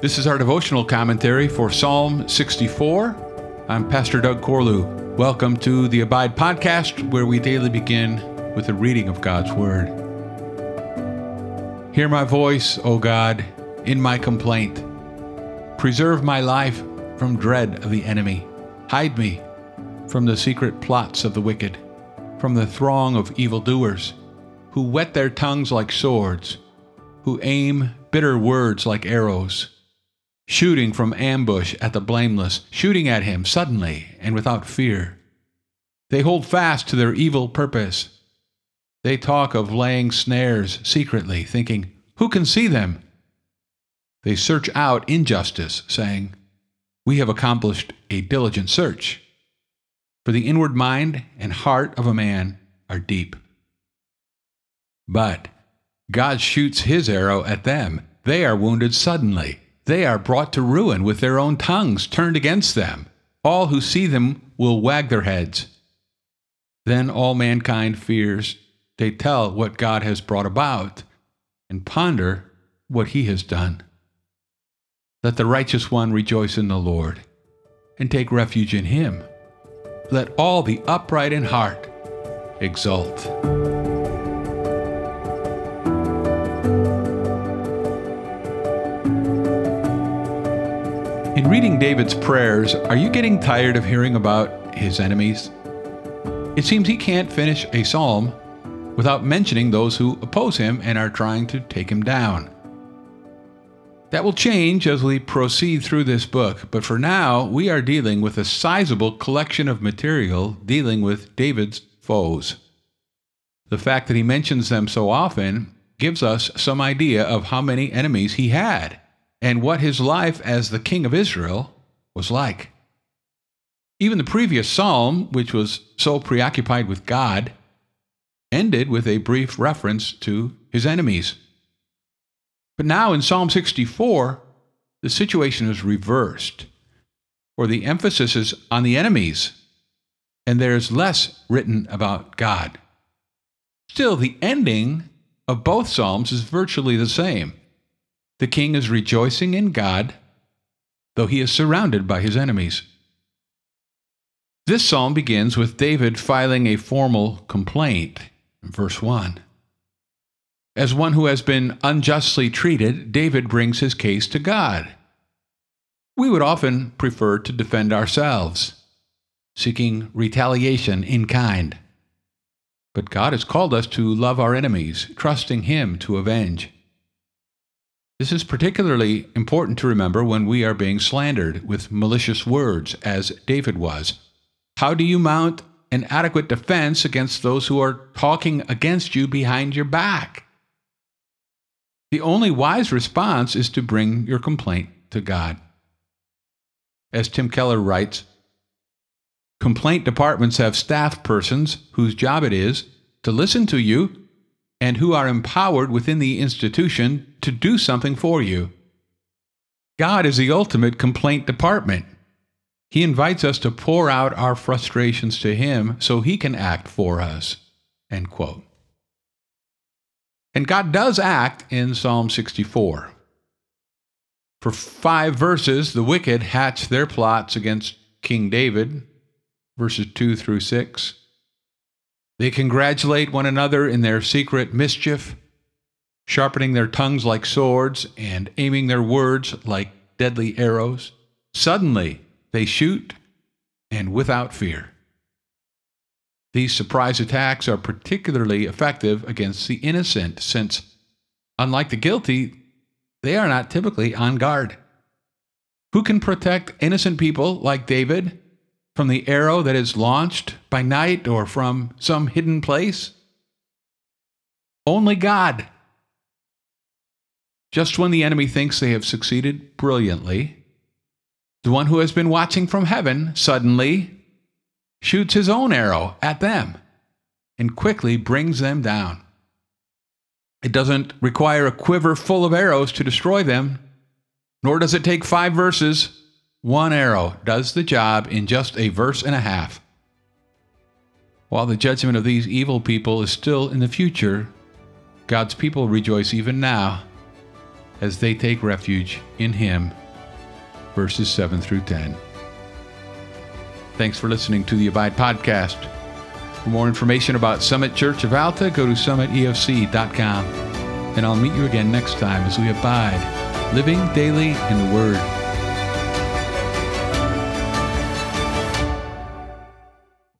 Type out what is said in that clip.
This is our devotional commentary for Psalm 64. I'm Pastor Doug Corlew. Welcome to the Abide Podcast, where we daily begin with a reading of God's Word. Hear my voice, O God, in my complaint. Preserve my life from dread of the enemy. Hide me from the secret plots of the wicked, from the throng of evildoers, who whet their tongues like swords, who aim bitter words like arrows shooting from ambush at the blameless, shooting at him suddenly and without fear. They hold fast to their evil purpose. They talk of laying snares secretly, thinking, Who can see them? They search out injustice, saying, We have accomplished a diligent search. For the inward mind and heart of a man are deep. But God shoots his arrow at them. They are wounded suddenly they are brought to ruin with their own tongues turned against them. All who see them will wag their heads. Then all mankind fears. They tell what God has brought about and ponder what he has done. Let the righteous one rejoice in the Lord and take refuge in him. Let all the upright in heart exult. In reading David's prayers, are you getting tired of hearing about his enemies? It seems he can't finish a psalm without mentioning those who oppose him and are trying to take him down. That will change as we proceed through this book, but for now, we are dealing with a sizable collection of material dealing with David's foes. The fact that he mentions them so often gives us some idea of how many enemies he had and what his life as the king of Israel was like. Even the previous psalm, which was so preoccupied with God, ended with a brief reference to his enemies. But now in Psalm 64, the situation is reversed, for the emphasis is on the enemies, and there is less written about God. Still, the ending of both Psalms is virtually the same. The king is rejoicing in God, though he is surrounded by his enemies. This psalm begins with David filing a formal complaint, verse 1. As one who has been unjustly treated, David brings his case to God. We would often prefer to defend ourselves, seeking retaliation in kind. But God has called us to love our enemies, trusting Him to avenge. This is particularly important to remember when we are being slandered with malicious words, as David was. How do you mount an adequate defense against those who are talking against you behind your back? The only wise response is to bring your complaint to God. As Tim Keller writes, complaint departments have staff persons whose job it is to listen to you and who are empowered within the institution to do something for you. God is the ultimate complaint department. He invites us to pour out our frustrations to Him so He can act for us. End quote. And God does act in Psalm 64. For five verses, the wicked hatch their plots against King David, verses 2 through 6. They congratulate one another in their secret mischief, sharpening their tongues like swords and aiming their words like deadly arrows. Suddenly, they shoot and without fear. These surprise attacks are particularly effective against the innocent, since, unlike the guilty, they are not typically on guard. Who can protect innocent people like David from the arrow that is launched by night or from some hidden place? Only God. Just when the enemy thinks they have succeeded brilliantly, the one who has been watching from heaven suddenly shoots his own arrow at them and quickly brings them down. It doesn't require a quiver full of arrows to destroy them, nor does it take five verses one arrow does the job in just a verse and a half. While the judgment of these evil people is still in the future, God's people rejoice even now. as they take refuge in Him. Verses 7 through 10. Thanks for listening to the Abide Podcast. For more information about Summit Church of Alta, go to summitefc.com. And I'll meet you again next time as we abide, living daily in the Word.